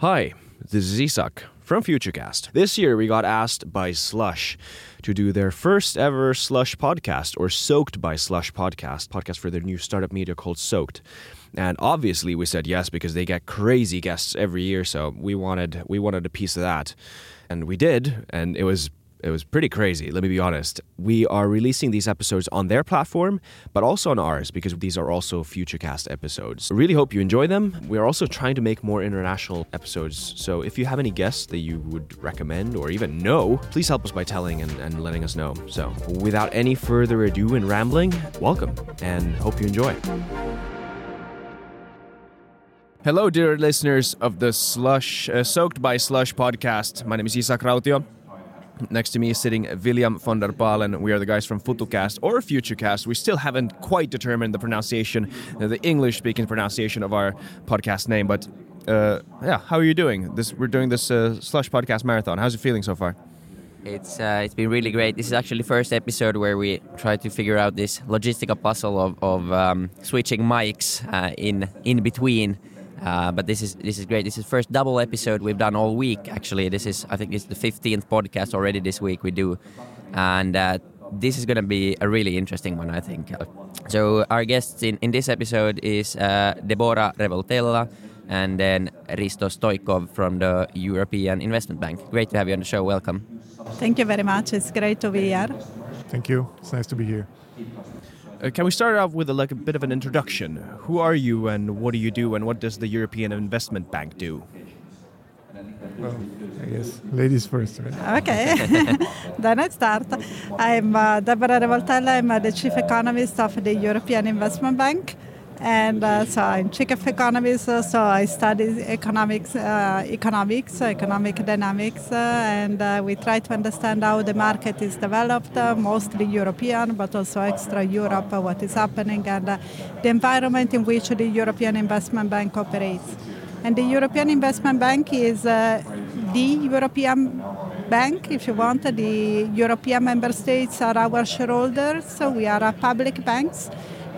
Hi, this is Isak from Futurecast. This year we got asked by Slush to do their first ever Slush podcast or Soaked by Slush podcast, podcast for their new startup media called Soaked. And obviously we said yes because they get crazy guests every year, so we wanted we wanted a piece of that. And we did, and it was it was pretty crazy, let me be honest. We are releasing these episodes on their platform, but also on ours because these are also Futurecast episodes. I really hope you enjoy them. We are also trying to make more international episodes, so if you have any guests that you would recommend or even know, please help us by telling and, and letting us know. So, without any further ado and rambling, welcome and hope you enjoy. Hello, dear listeners of the Slush, uh, Soaked by Slush podcast. My name is Isak Rautio. Next to me is sitting William von der Palen. We are the guys from Futucast or Futurecast. We still haven't quite determined the pronunciation, the English-speaking pronunciation of our podcast name. But uh, yeah, how are you doing? This we're doing this uh, Slush podcast marathon. How's it feeling so far? It's uh, it's been really great. This is actually the first episode where we try to figure out this logistical puzzle of, of um, switching mics uh, in in between uh, but this is this is great. This is first double episode we've done all week. Actually, this is I think it's the fifteenth podcast already this week we do, and uh, this is going to be a really interesting one. I think. So our guests in in this episode is uh, Debora Revoltella and then Hristo Stoykov from the European Investment Bank. Great to have you on the show. Welcome. Thank you very much. It's great to be here. Thank you. It's nice to be here. Uh, can we start off with a, like a bit of an introduction? Who are you, and what do you do, and what does the European Investment Bank do? Well, I guess ladies first, right? Okay, then I start. I'm uh, Debora Revoltella. I'm uh, the chief economist of the European Investment Bank and uh, so I'm chief of economics. Uh, so I study economics, uh, economics, economic dynamics, uh, and uh, we try to understand how the market is developed, uh, mostly European, but also extra Europe, what is happening, and the environment in which the European Investment Bank operates. And the European Investment Bank is the European bank, if you want. The European member states are our shareholders, so we are a public banks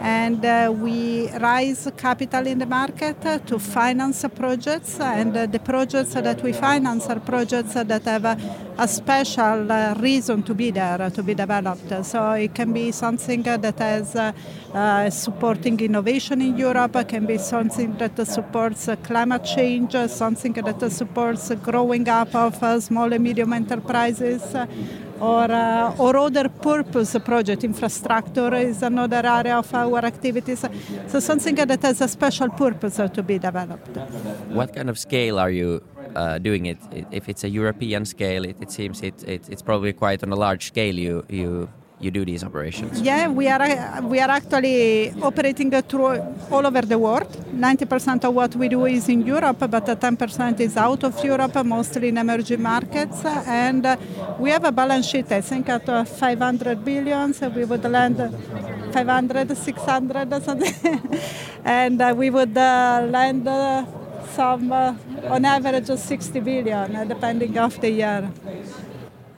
and uh, we raise capital in the market uh, to finance projects and uh, the projects that we finance are projects that have a special uh, reason to be there uh, to be developed. So it can be something that has uh, supporting innovation in Europe can be something that supports climate change something that supports growing up of small and medium enterprises or, uh, or other purpose project. Infrastructure is another area of our activities. So something that has a special purpose to be developed. What kind of scale are you uh, doing it? If it's a European scale, it, it seems it, it, it's probably quite on a large scale you, you you do these operations? Yeah, we are we are actually operating through all over the world. 90% of what we do is in Europe, but 10% is out of Europe, mostly in emerging markets. And we have a balance sheet, I think, at 500 billion. So we would lend 500, 600 something, and uh, we would uh, lend. Uh, some, uh, on average, 60 billion, uh, depending of the year.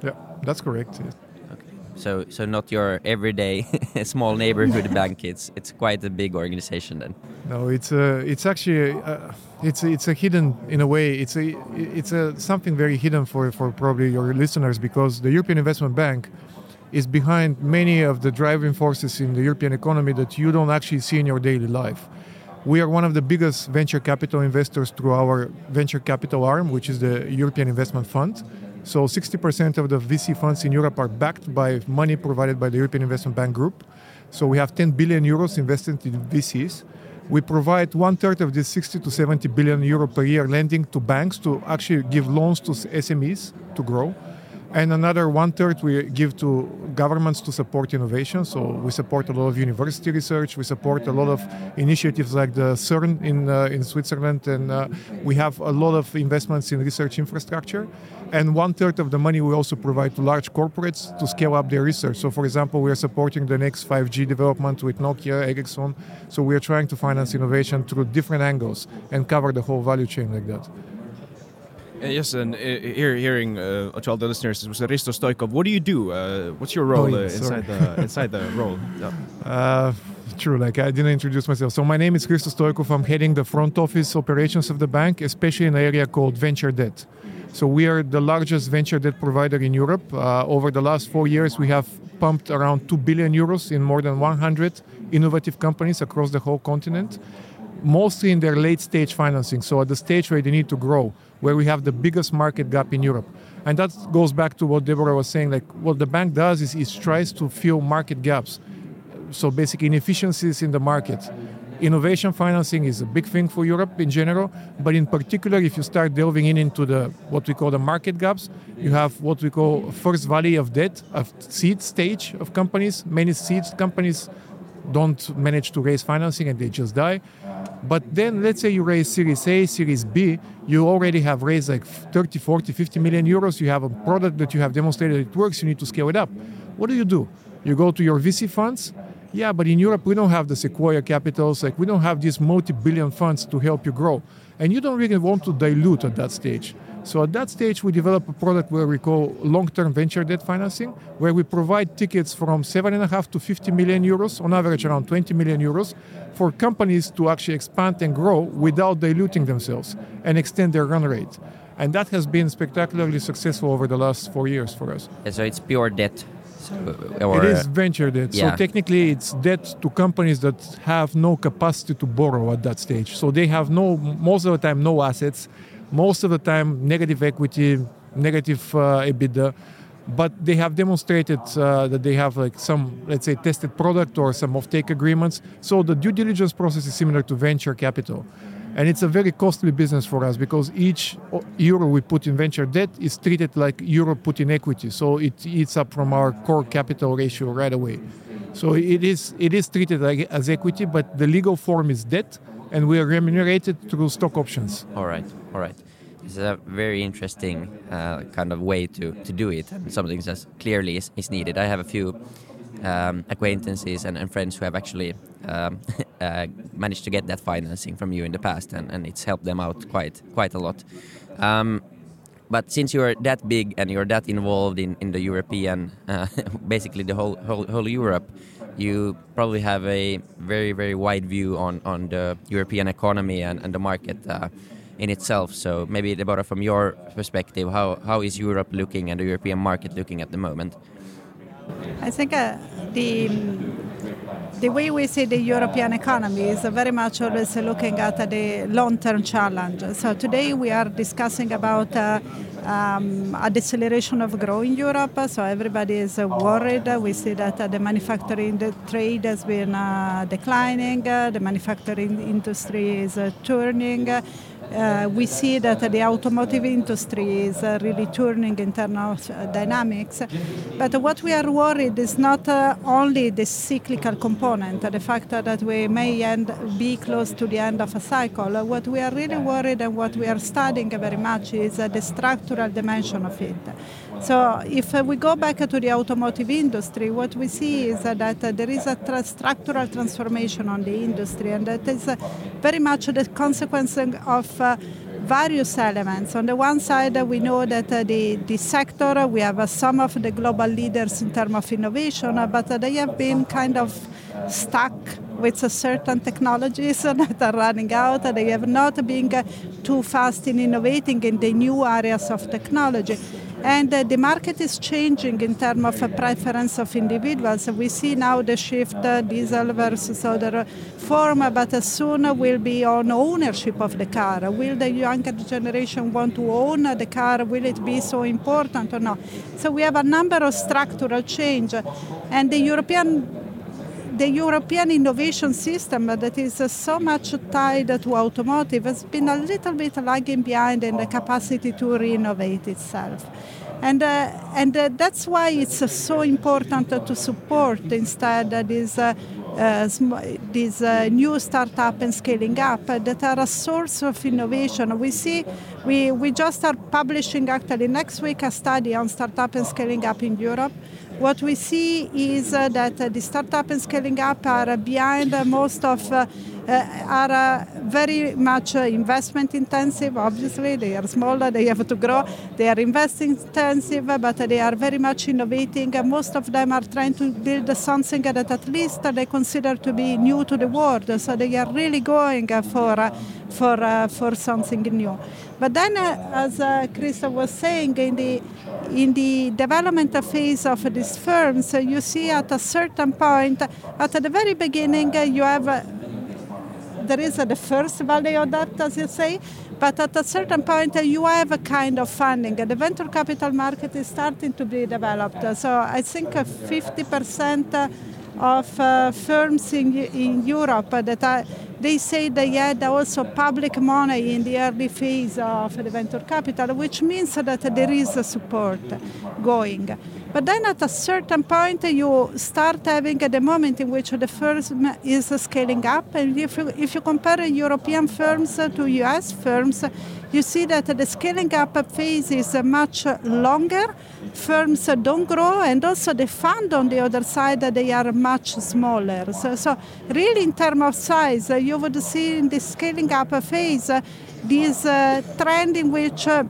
Yeah, that's correct. So, so not your everyday small neighborhood bank. It's it's quite a big organization then. No, it's a, it's actually a, it's a, it's a hidden in a way. It's a it's a something very hidden for for probably your listeners because the European Investment Bank is behind many of the driving forces in the European economy that you don't actually see in your daily life. We are one of the biggest venture capital investors through our venture capital arm, which is the European Investment Fund so 60% of the VC funds in Europe are backed by money provided by the European Investment Bank Group. So we have 10 billion euros invested in VCs. We provide one third of this 60 to 70 billion euro per year lending to banks to actually give loans to SMEs to grow and another one third we give to governments to support innovation. So we support a lot of university research. We support a lot of initiatives like the CERN in uh, in Switzerland, and uh, we have a lot of investments in research infrastructure. And one third of the money we also provide to large corporates to scale up their research. So, for example, we are supporting the next 5G development with Nokia, Ericsson. So we are trying to finance innovation through different angles and cover the whole value chain like that. Uh, yes, and uh, here, hearing uh, to all the listeners, it was Hristo Stoykov. What do you do? Uh, what's your role oh, uh, inside the inside the role? Yeah. Uh, true. Like I didn't introduce myself. So my name is Hristo Stoykov. I'm heading the front office operations of the bank, especially in an area called venture debt. So we are the largest venture debt provider in Europe. Uh, over the last four years, we have pumped around 2 billion euros in more than 100 innovative companies across the whole continent, mostly in their late stage financing. So at the stage where they need to grow, where we have the biggest market gap in Europe. And that goes back to what Debora was saying. Like what the bank does is it tries to fill market gaps. So basic inefficiencies in the market innovation financing is a big thing for Europe in general, but in particular, if you start delving in into the what we call the market gaps, you have what we call first valley of death, a seed stage of companies. Many seed companies don't manage to raise financing and they just die. But then let's say you raise Series A, Series B, you already have raised like 30, 40, 50 million euros. You have a product that you have demonstrated it works, you need to scale it up. What do you do? You go to your VC funds yeah, but in Europe, we don't have the Sequoia capitals. Like, we don't have these multi billion funds to help you grow. And you don't really want to dilute at that stage. So, at that stage, we develop a product where we call long term venture debt financing, where we provide tickets from 7.5 to 50 million euros, on average around 20 million euros, for companies to actually expand and grow without diluting themselves and extend their run rate. And that has been spectacularly successful over the last four years for us. so, it's pure debt or, it is uh, venture debt. Yeah. So technically, it's debt to companies that have no capacity to borrow at that stage. So they have no, most of the time, no assets. Most of the time, negative equity, negative uh, EBITDA. But they have demonstrated uh, that they have like some, let's say, tested product or some offtake agreements. So the due diligence process is similar to venture capital. And it's a very costly business for us because each euro we put in venture debt is treated like euro put in equity. So it eats up from our core capital ratio right away. So it is it is treated like as equity, but the legal form is debt, and we are remunerated through stock options. All right, all right. It's a very interesting uh, kind of way to, to do it, and something that clearly is, is needed. I have a few um, acquaintances and, and, friends who have actually um, uh, managed to get that financing from you in the past, and, and it's helped them out quite quite a lot. Um, but since you're that big and you're that involved in, in the European, uh, basically the whole, whole whole Europe, you probably have a very very wide view on, on the European economy and, and the market uh, in itself. So maybe Debora, from your perspective, how, how is Europe looking and the European market looking at the moment? I think uh, the the way we see the European economy is very much always looking at the long-term challenge. So today we are discussing about uh, um, a deceleration of growth in Europe. So everybody is uh, worried. We see that uh, the manufacturing the trade has been uh, declining. the manufacturing industry is uh, turning uh, we see that the automotive industry is uh, really turning in terms of uh, dynamics. But what we are worried is not uh, only the cyclical component, the fact that we may end, be close to the end of a cycle. What we are really worried and what we are studying very much is uh, the structural dimension of it. So if uh, we go back to the automotive industry, what we see is uh, that there is a tra- structural transformation on the industry, and that is very much the consequence of various elements. On the one side, uh, we know that uh, the, the sector, we have uh, some of the global leaders in terms of innovation, uh, but they have been kind of stuck with certain technologies that are running out. They have not been too fast in innovating in the new areas of technology. And uh, the market is changing in terms of a preference of individuals. We see now the shift uh, diesel versus other form, but soon will be on ownership of the car. Will the younger generation want to own the car? Will it be so important or not? So we have a number of structural change, and the European the European innovation system that is so much tied to automotive has been a little bit lagging behind in the capacity to renovate itself. And, uh, and uh, that's why it's uh, so important to support instead this, uh, uh, this uh, new startup and scaling up that are a source of innovation. We see, we, we just are publishing actually next week a study on startup and scaling up in Europe what we see is uh, that uh, the startup and scaling up are behind most of uh, are uh, very much uh, investment intensive. Obviously, they are smaller, they have to grow. They are investing intensive, but they are very much innovating. most of them are trying to build something that at least they consider to be new to the world. So they are really going for for for something new. But then, as uh, Hristo was saying, in the in the development phase of these firms, you see at a certain point, at the very beginning, uh, you have uh, there is uh, the first valley of death, as you say, but at a certain point you have a kind of funding. The venture capital market is starting to be developed. So I think 50% of uh, firms in, in Europe that are, they say they had also public money in the early phase of the venture capital, which means that there is a support going. But then at a certain point, you start having the moment in which the firm is scaling up. And if you, if you compare European firms to US firms, you see that the scaling up phase is much longer. Firms don't grow, and also the fund on the other side, they are much smaller. So, so really, in terms of size, you would see in the scaling up phase this uh, trend in which uh,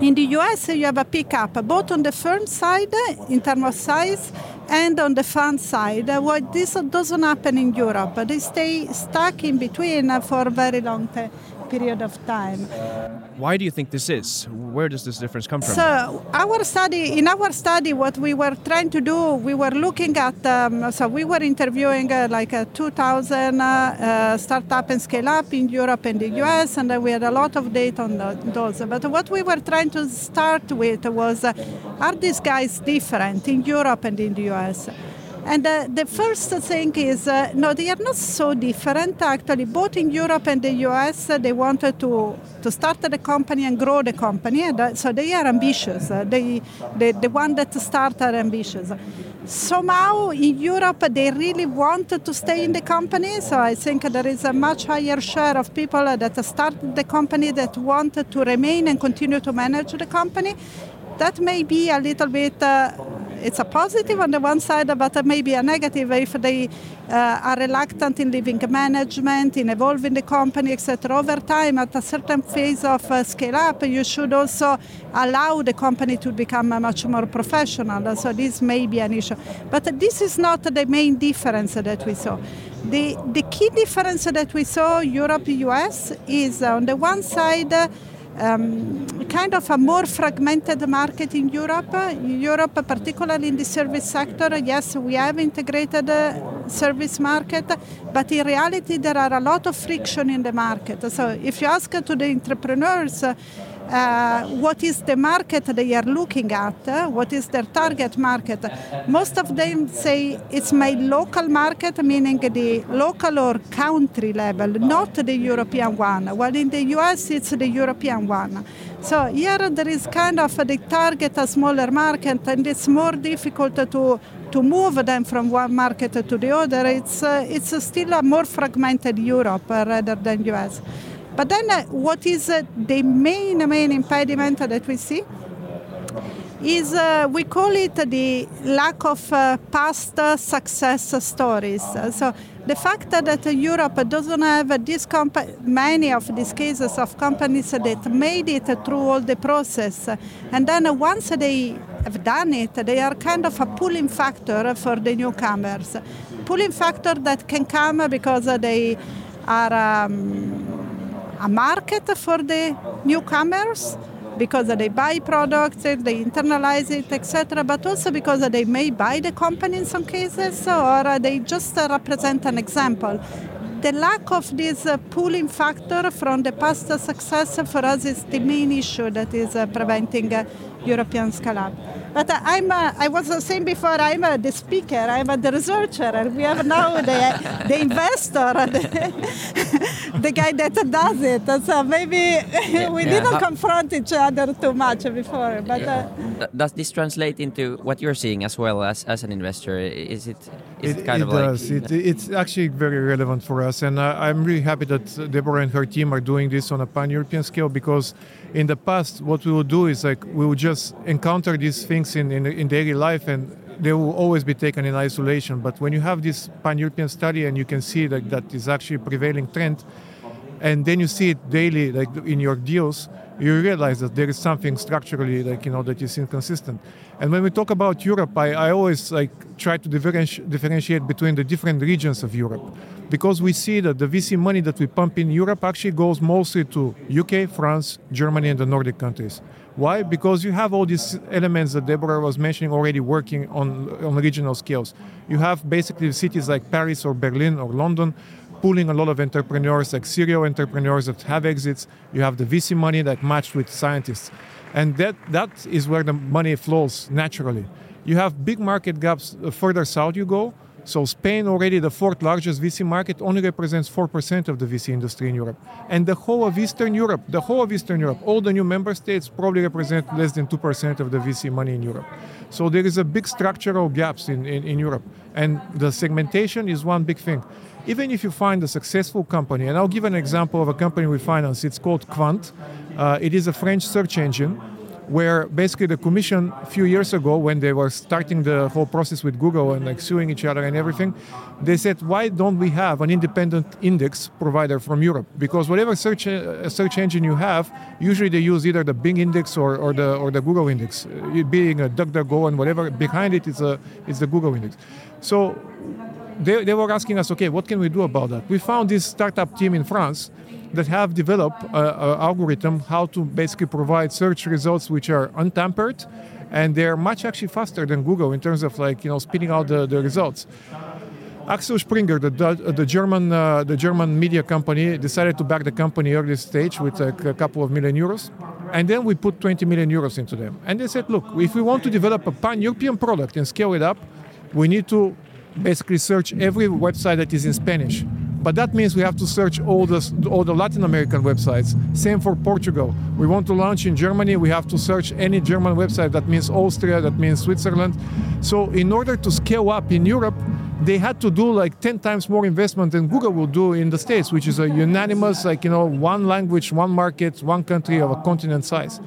in the US, you have a pickup both on the firm side in terms of size and on the fund side. What this doesn't happen in Europe. They stay stuck in between for a very long time period of time. Why do you think this is? Where does this difference come from? So, our study, in our study, what we were trying to do, we were looking at, um, so we were interviewing uh, like uh, 2,000 uh, uh, startup and scale up in Europe and the US, and we had a lot of data on the, those. But what we were trying to start with was, uh, are these guys different in Europe and in the US? And uh, the first thing is, uh, no, they are not so different. Actually, both in Europe and the US, uh, they wanted to, to start the company and grow the company. And, uh, so they are ambitious. Uh, they, they, the one that start are ambitious. Somehow in Europe, they really wanted to stay in the company. So I think there is a much higher share of people that started the company that wanted to remain and continue to manage the company. That may be a little bit uh, it's a positive on the one side, but maybe a negative if they uh, are reluctant in leaving management, in evolving the company, etc. Over time, at a certain phase of uh, scale up, you should also allow the company to become much more professional. So this may be an issue. But this is not the main difference that we saw. The, the key difference that we saw Europe US is on the one side um, kind of a more fragmented market in Europe. Europe, particularly in the service sector, yes, we have integrated uh, service market, but in reality, there are a lot of friction in the market. So if you ask to the entrepreneurs, uh, what is the market they are looking at, uh, what is their target market. Most of them say it's my local market, meaning the local or country level, not the European one. While in the US, it's the European one. So here there is kind of the target a smaller market, and it's more difficult to to move them from one market to the other. It's uh, it's still a more fragmented Europe uh, rather than US. But then uh, what is uh, the main, main impediment that we see is uh, we call it the lack of uh, past success stories. So the fact that Europe doesn't have this comp- many of these cases of companies that made it through all the process, and then once they have done it, they are kind of a pulling factor for the newcomers. Pulling factor that can come because they are. Um, a market for the newcomers because they buy products, they internalize it, etc. But also because they may buy the company in some cases, or they just represent an example. The lack of this pooling factor from the past success for us is the main issue that is preventing European scale up. But I'm, a, I was saying before, I'm a, the speaker, I'm a, the researcher, and we have now the, the investor, the, the guy that does it. So maybe yeah, we yeah. didn't confront each other too much before. But uh, does this translate into what you're seeing as well as, as an investor? Is it, is it, it kind it of does. like? It, it's actually very relevant for us, and uh, I'm really happy that Debora and her team are doing this on a pan-European scale because in the past, what we would do is like we would just encounter these things in, in, in daily life and they will always be taken in isolation. But when you have this pan-European study and you can see that that is actually a prevailing trend, and then you see it daily, like in your deals, you realize that there is something structurally, like you know, that is inconsistent. And when we talk about Europe, I, I always like try to differenti- differentiate between the different regions of Europe, because we see that the VC money that we pump in Europe actually goes mostly to UK, France, Germany, and the Nordic countries. Why? Because you have all these elements that Debora was mentioning already working on, on regional scales. You have basically cities like Paris or Berlin or London pulling a lot of entrepreneurs, like serial entrepreneurs that have exits. You have the VC money that matched with scientists. And that, that is where the money flows naturally. You have big market gaps the further south you go. So Spain, already the fourth largest VC market, only represents 4% of the VC industry in Europe. And the whole of Eastern Europe, the whole of Eastern Europe, all the new member states probably represent less than 2% of the VC money in Europe. So there is a big structural gaps in, in, in Europe. And the segmentation is one big thing even if you find a successful company, and I'll give an example of a company we finance, it's called Qwant. Uh, it is a French search engine where basically the commission a few years ago when they were starting the whole process with google and like suing each other and everything they said why don't we have an independent index provider from europe? Because whatever search uh, search engine you have usually they use either the bing index or, or the or the google index. Uh, Bing a duckduckgo and whatever behind it is a is the google index. So they, they were asking us, okay, what can we do about that? We found this startup team in France that have developed an algorithm how to basically provide search results which are untampered, and they're much actually faster than Google in terms of like you know spitting out the, the results. Axel Springer, the, uh, the German uh, the German media company, decided to back the company early stage with like a couple of million euros, and then we put 20 million euros into them. And they said, look, if we want to develop a pan-European product and scale it up, we need to basically search every website that is in Spanish. But that means we have to search all the, all the Latin American websites. Same for Portugal. We want to launch in Germany, we have to search any German website. That means Austria, that means Switzerland. So, in order to scale up in Europe, they had to do like 10 times more investment than Google will do in the States, which is a unanimous, like, you know, one language, one market, one country of a continent size.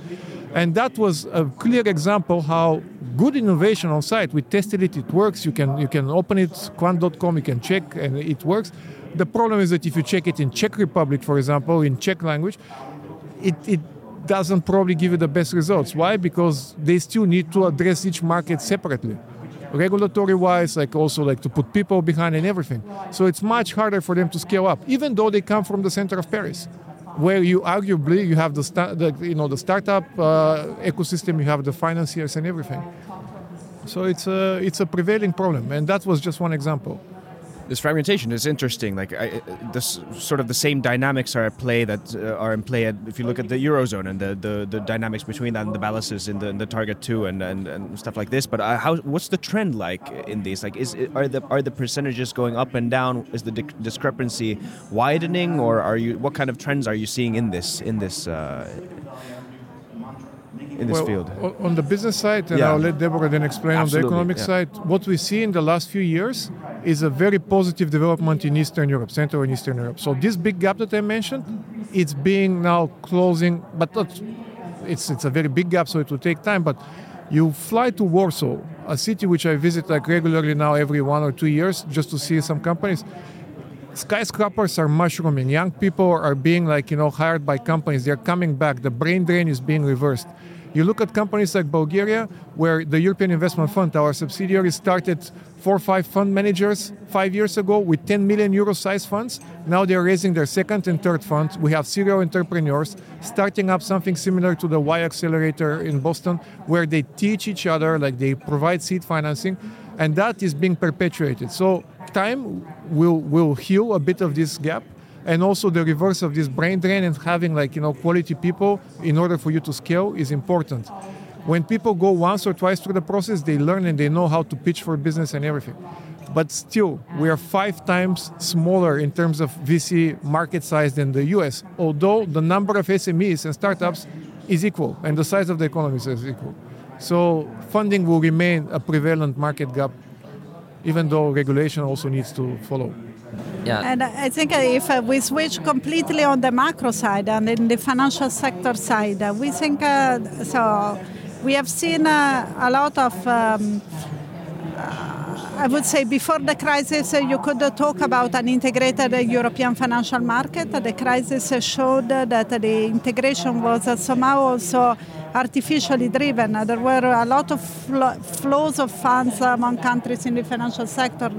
And that was a clear example how good innovation on site. We tested it; it works. You can you can open it qwant.com, You can check, and it works. The problem is that if you check it in Czech Republic, for example, in Czech language, it, it doesn't probably give you the best results. Why? Because they still need to address each market separately regulatory wise like also like to put people behind and everything so it's much harder for them to scale up even though they come from the center of paris where you arguably you have the, the you know the startup uh, ecosystem, you have the financiers and everything. So it's a it's a prevailing problem, and that was just one example this fragmentation is interesting. Like I, this sort of the same dynamics are at play that uh, are in play at, if you look at the eurozone and the, the, the dynamics between that and the balances in the, in the target two and, and, and stuff like this. But uh, how what's the trend like in these? Like is are the are the percentages going up and down? Is the discrepancy widening, or are you what kind of trends are you seeing in this in this? Uh, in this well, field? On the business side, and yeah. I'll let Debora then explain Absolutely, on the economic yeah. side, what we see in the last few years is a very positive development in Eastern Europe, Central and Eastern Europe. So this big gap that I mentioned, it's being now closing, but not, it's it's a very big gap, so it will take time. But you fly to Warsaw, a city which I visit like regularly now every one or two years, just to see some companies. Skyscrapers are mushrooming. Young people are being like you know hired by companies. They're coming back. The brain drain is being reversed. You look at companies like Bulgaria, where the European Investment Fund, our subsidiary, started four or five fund managers five years ago with 10 million euro size funds. Now they're raising their second and third fund. We have serial entrepreneurs starting up something similar to the Y Accelerator in Boston, where they teach each other, like they provide seed financing, and that is being perpetuated. So time will will heal a bit of this gap and also the reverse of this brain drain and having like you know quality people in order for you to scale is important. When people go once or twice through the process they learn and they know how to pitch for business and everything. But still we are five times smaller in terms of vc market size than the us although the number of smes and startups is equal and the size of the economy is equal. So funding will remain a prevalent market gap even though regulation also needs to follow yeah. And I think if uh, we switch completely on the macro side and in the financial sector side, uh, we think uh, so. We have seen uh, a lot of um, I would say before the crisis, uh, you could uh, talk about an integrated uh, European financial market. The crisis showed that the integration was somehow also artificially driven. There were a lot of fl- flows of funds among countries in the financial sector.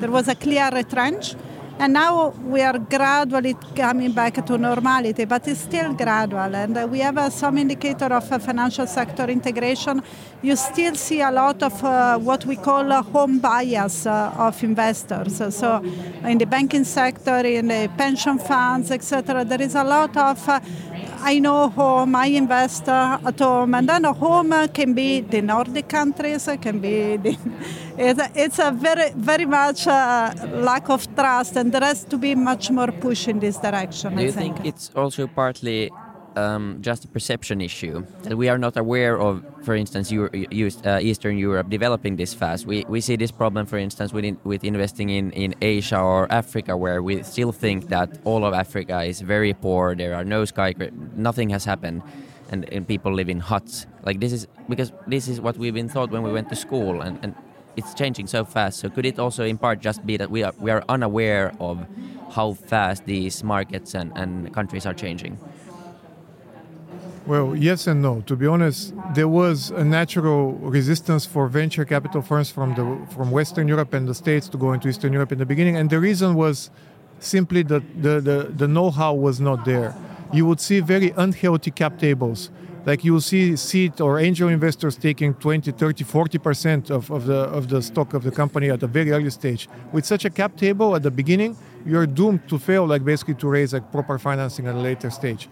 There was a clear retrench. And now we are gradually coming back to normality, but it's still gradual. And we have uh, some indicator of uh, financial sector integration. You still see a lot of uh, what we call a home bias uh, of investors. So in the banking sector, in the pension funds, etc., there is a lot of uh, I know home, I invest uh, at home, and then a home can be the Nordic countries, can be the, it's, a, it's a very, very much uh, lack of trust, and there has to be much more push in this direction. Do I you think it's also partly um, just a perception issue that we are not aware of, for instance, Euro- uh, Eastern Europe developing this fast. We, we see this problem, for instance, with, in, with investing in, in Asia or Africa, where we still think that all of Africa is very poor. There are no skyscrapers, nothing has happened, and, and people live in huts. Like this is because this is what we've been taught when we went to school, and, and it's changing so fast. So could it also, in part, just be that we are we are unaware of how fast these markets and, and countries are changing? Well, yes and no. To be honest, there was a natural resistance for venture capital firms from the from Western Europe and the States to go into Eastern Europe in the beginning, and the reason was simply that the, the, the know-how was not there. You would see very unhealthy cap tables. Like you will see seed or angel investors taking 20, 30, 40% of, of, the, of the stock of the company at a very early stage. With such a cap table at the beginning, you're doomed to fail, like basically to raise like proper financing at a later stage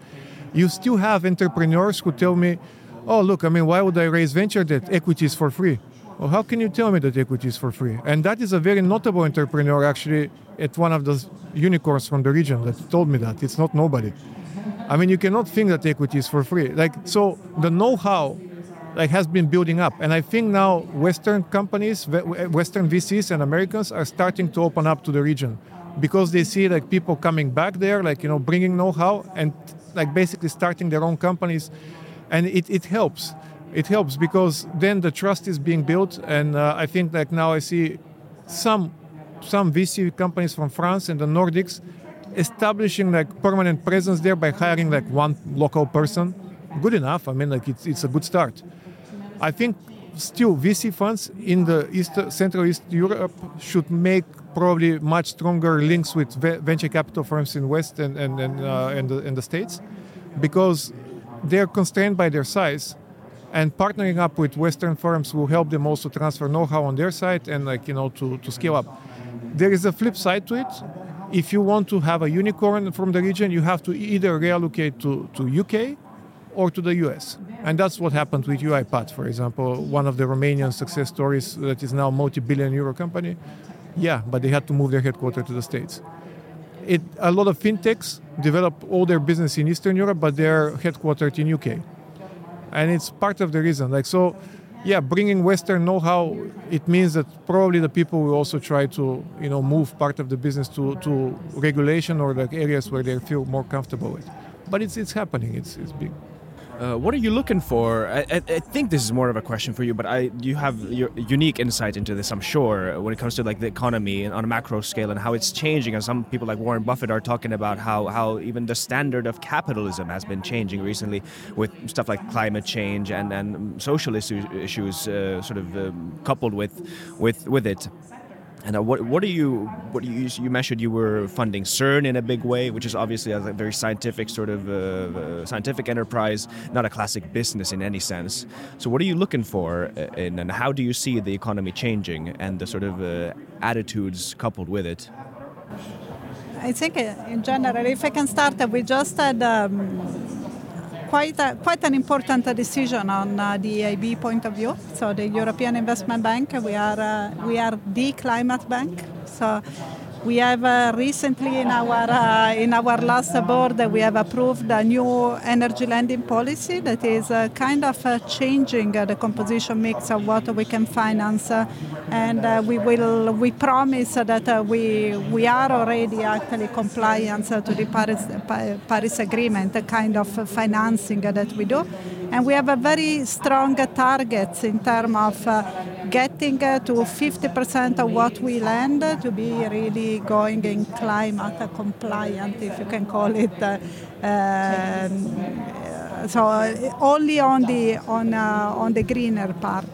you still have entrepreneurs who tell me, oh, look, I mean, why would I raise venture debt? Equity is for free. Well, how can you tell me that equity is for free? And that is a very notable entrepreneur, actually, at one of the unicorns from the region that told me that. It's not nobody. I mean, you cannot think that equity is for free. Like, so the know-how like has been building up. And i think now western companies western vcs and americans are starting to open up to the region because they see like people coming back there like you know bringing know-how and like basically starting their own companies. And it, it helps. It helps because then the trust is being built. And uh, i think like now i see some some vc companies from france and the nordics establishing like permanent presence there by hiring like one local person good enough i mean like it's, it's a good start i think still vc funds in the east central east europe should make probably much stronger links with venture capital firms in West and and and, uh, and, the, and the States, because they're constrained by their size, and partnering up with Western firms will help them also transfer know-how on their side and like you know to to scale up. There is a flip side to it. If you want to have a unicorn from the region, you have to either reallocate to, to UK or to the US. And that's what happened with UiPath, for example, one of the Romanian success stories that is now a multi-billion euro company yeah, but they had to move their headquarters to the States. It, a lot of fintechs develop all their business in Eastern Europe, but they're headquartered in UK. And it's part of the reason. Like so, yeah, bringing Western know-how, it means that probably the people will also try to, you know, move part of the business to, to regulation or like areas where they feel more comfortable with. But it's it's happening. It's it's big. Uh, what are you looking for? I, I, I, think this is more of a question for you, but I you have your unique insight into this, I'm sure, when it comes to like the economy and on a macro scale and how it's changing. And some people like Warren Buffett are talking about how how even the standard of capitalism has been changing recently with stuff like climate change and and social issues, issues uh, sort of um, coupled with with with it. And uh, what what do you what you you mentioned you were funding CERN in a big way, which is obviously a very scientific sort of uh, uh, scientific enterprise, not a classic business in any sense. So what are you looking for, uh, in, and how do you see the economy changing and the sort of uh, attitudes coupled with it? I think uh, in general, if I can start, we just had. Um, quite a, quite an important decision on uh, the EIB point of view. So the European Investment Bank, we are uh, we are the climate bank. So we have uh, recently in our uh, in our last board we have approved a new energy lending policy that is uh, kind of uh, changing uh, the composition mix of what we can finance, uh, and we will we promise that we we are already actually compliant to the Paris Paris Agreement, the kind of financing that we do And we have a very strong targets in terms of uh, getting uh, to 50% of what we land to be really going in climate compliant, if you can call it. Uh, um, so only on the on on the greener part.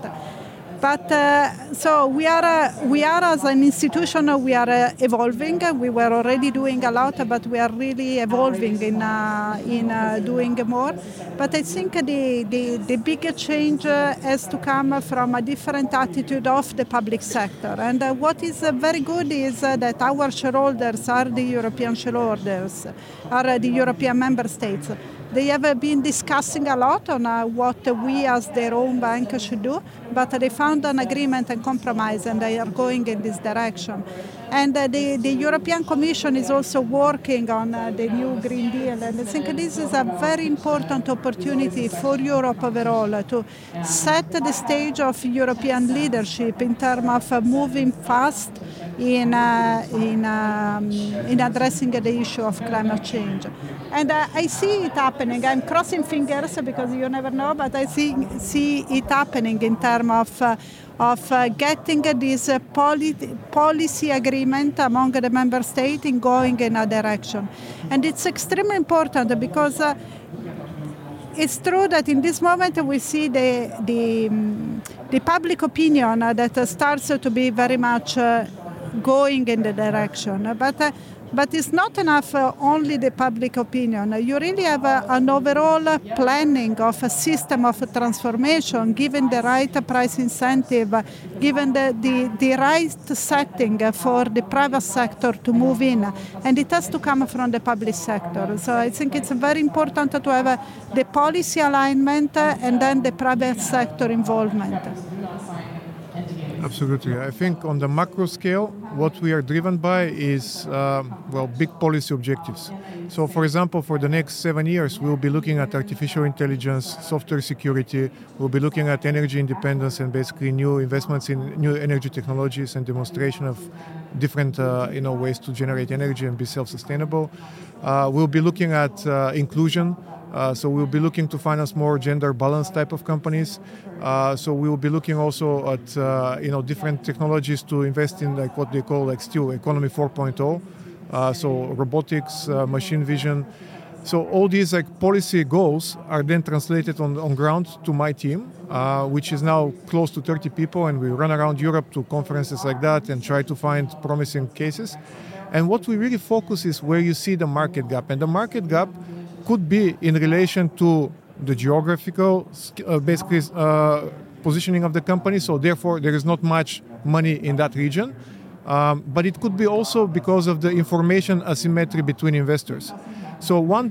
But uh, so we are, uh, we are as an institution, uh, we are uh, evolving. We were already doing a lot, but we are really evolving in uh, in uh, doing more. But I think the the, the big change has to come from a different attitude of the public sector. And what is very good is that our shareholders are the European shareholders, are the European member states. They have been discussing a lot on uh, what we as their own bank should do, but they found an agreement and compromise and they are going in this direction. And uh, the, the European Commission is also working on uh, the new Green Deal. And I think this is a very important opportunity for Europe overall to set the stage of European leadership in terms of uh, moving fast in, in, um, in addressing the issue of climate change. And I see it happening. I'm crossing fingers because you never know, but I see, see it happening in terms of, of uh, getting this uh, policy agreement among the member states in going in a direction. And it's extremely important because uh, it's true that in this moment we see the, the, um, the public opinion that starts to be very much going in the direction. But uh, but it's not enough uh, only the public opinion. You really have uh, an overall planning of a system of transformation, given the right price incentive, given the, the, the right setting for the private sector to move in. And it has to come from the public sector. So I think it's very important to have uh, the policy alignment and then the private sector involvement. Absolutely. I think on the macro scale, what we are driven by is, um, well, big policy objectives. So, for example, for the next seven years, we'll be looking at artificial intelligence, software security, we'll be looking at energy independence and basically new investments in new energy technologies and demonstration of different uh, you know, ways to generate energy and be self sustainable. Uh, we'll be looking at uh, inclusion. Uh, so we'll be looking to finance more gender balanced type of companies. Uh, so we will be looking also at uh, you know different technologies to invest in like what they call like still economy 4.0. Uh, so robotics, uh, machine vision. So all these like policy goals are then translated on on ground to my team, which is now close to 30 people, and we run around Europe to conferences like that and try to find promising cases. And what we really focus is where you see the market gap, and the market gap could be in relation to the geographical, uh, basically uh, positioning of the company. So therefore, there is not much money in that region. Um, but it could be also because of the information asymmetry between investors. So one,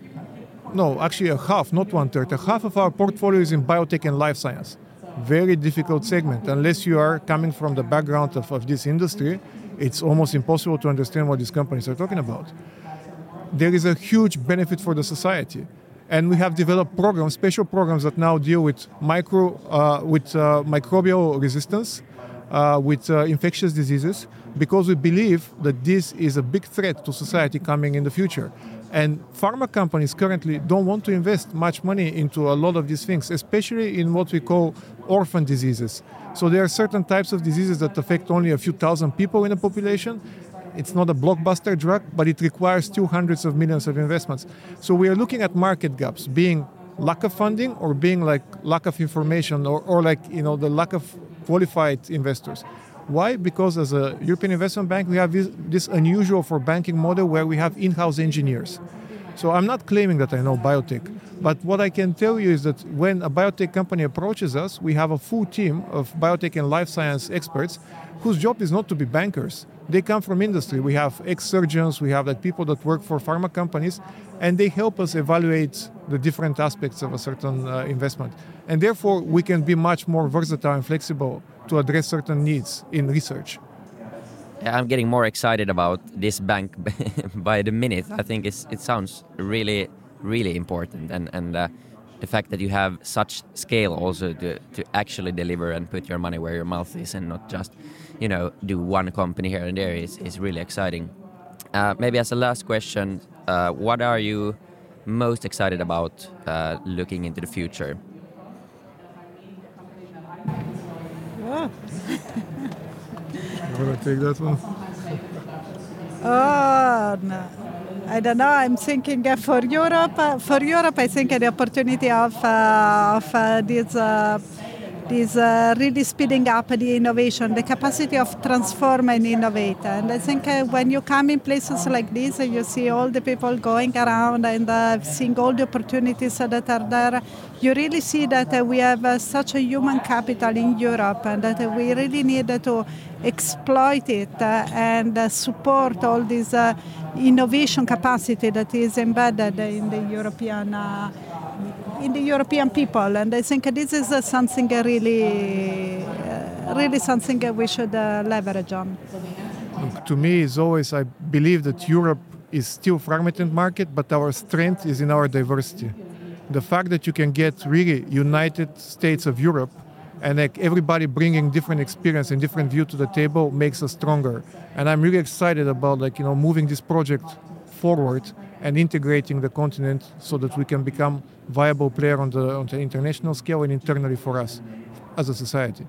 no, actually a half, not one third, a half of our portfolio is in biotech and life science. Very difficult segment. Unless you are coming from the background of, of this industry, it's almost impossible to understand what these companies are talking about there is a huge benefit for the society. And we have developed programs, special programs that now deal with micro, uh, with uh, microbial resistance, uh, with uh, infectious diseases, because we believe that this is a big threat to society coming in the future. And pharma companies currently don't want to invest much money into a lot of these things, especially in what we call orphan diseases. So there are certain types of diseases that affect only a few thousand people in a population, it's not a blockbuster drug, but it requires still hundreds of millions of investments. So we are looking at market gaps, being lack of funding or being like lack of information or, or like you know the lack of qualified investors. Why? Because as a European Investment Bank, we have this, this unusual for banking model where we have in-house engineers. So I'm not claiming that I know biotech, but what I can tell you is that when a biotech company approaches us, we have a full team of biotech and life science experts whose job is not to be bankers they come from industry. We have ex-surgeons, we have like people that work for pharma companies, and they help us evaluate the different aspects of a certain uh, investment. And therefore, we can be much more versatile and flexible to address certain needs in research. I'm getting more excited about this bank by the minute. I think it sounds really, really important, and and uh, the fact that you have such scale also to to actually deliver and put your money where your mouth is, and not just, you know, do one company here and there is is really exciting. Uh, maybe as a last question, uh, what are you most excited about uh, looking into the future? Ah. You want to take that one? Oh, no. I don't know. I'm thinking for Europe. Uh, for Europe, I think uh, the opportunity of uh, of uh, this uh, this uh, really speeding up the innovation, the capacity of transform and innovate. And I think when you come in places like this, you see all the people going around and seeing all the opportunities that are there. You really see that we have such a human capital in Europe, and that we really need to exploit it uh, and uh, support all this uh, innovation capacity that is embedded in the European in the European people. And I think this is something really, really something we should leverage on. To me, is always I believe that Europe is still fragmented market, but our strength is in our diversity. The fact that you can get really United States of Europe and like everybody bringing different experience and different view to the table makes us stronger. And I'm really excited about like you know moving this project forward and integrating the continent so that we can become viable player on the on the international scale and internally for us as a society.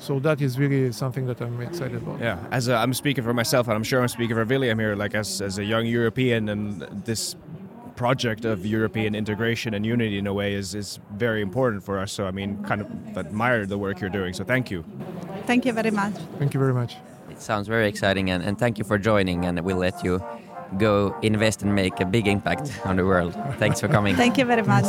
So that is really something that I'm excited about. Yeah, as a, I'm speaking for myself, and I'm sure I'm speaking for William here. Like as as a young European, and this project of European integration and unity in a way is, is very important for us. So, I mean, kind of admire the work you're doing. So, thank you. Thank you very much. Thank you very much. It sounds very exciting, and, and thank you for joining. And we'll let you go invest and make a big impact on the world. Thanks for coming. thank you very much.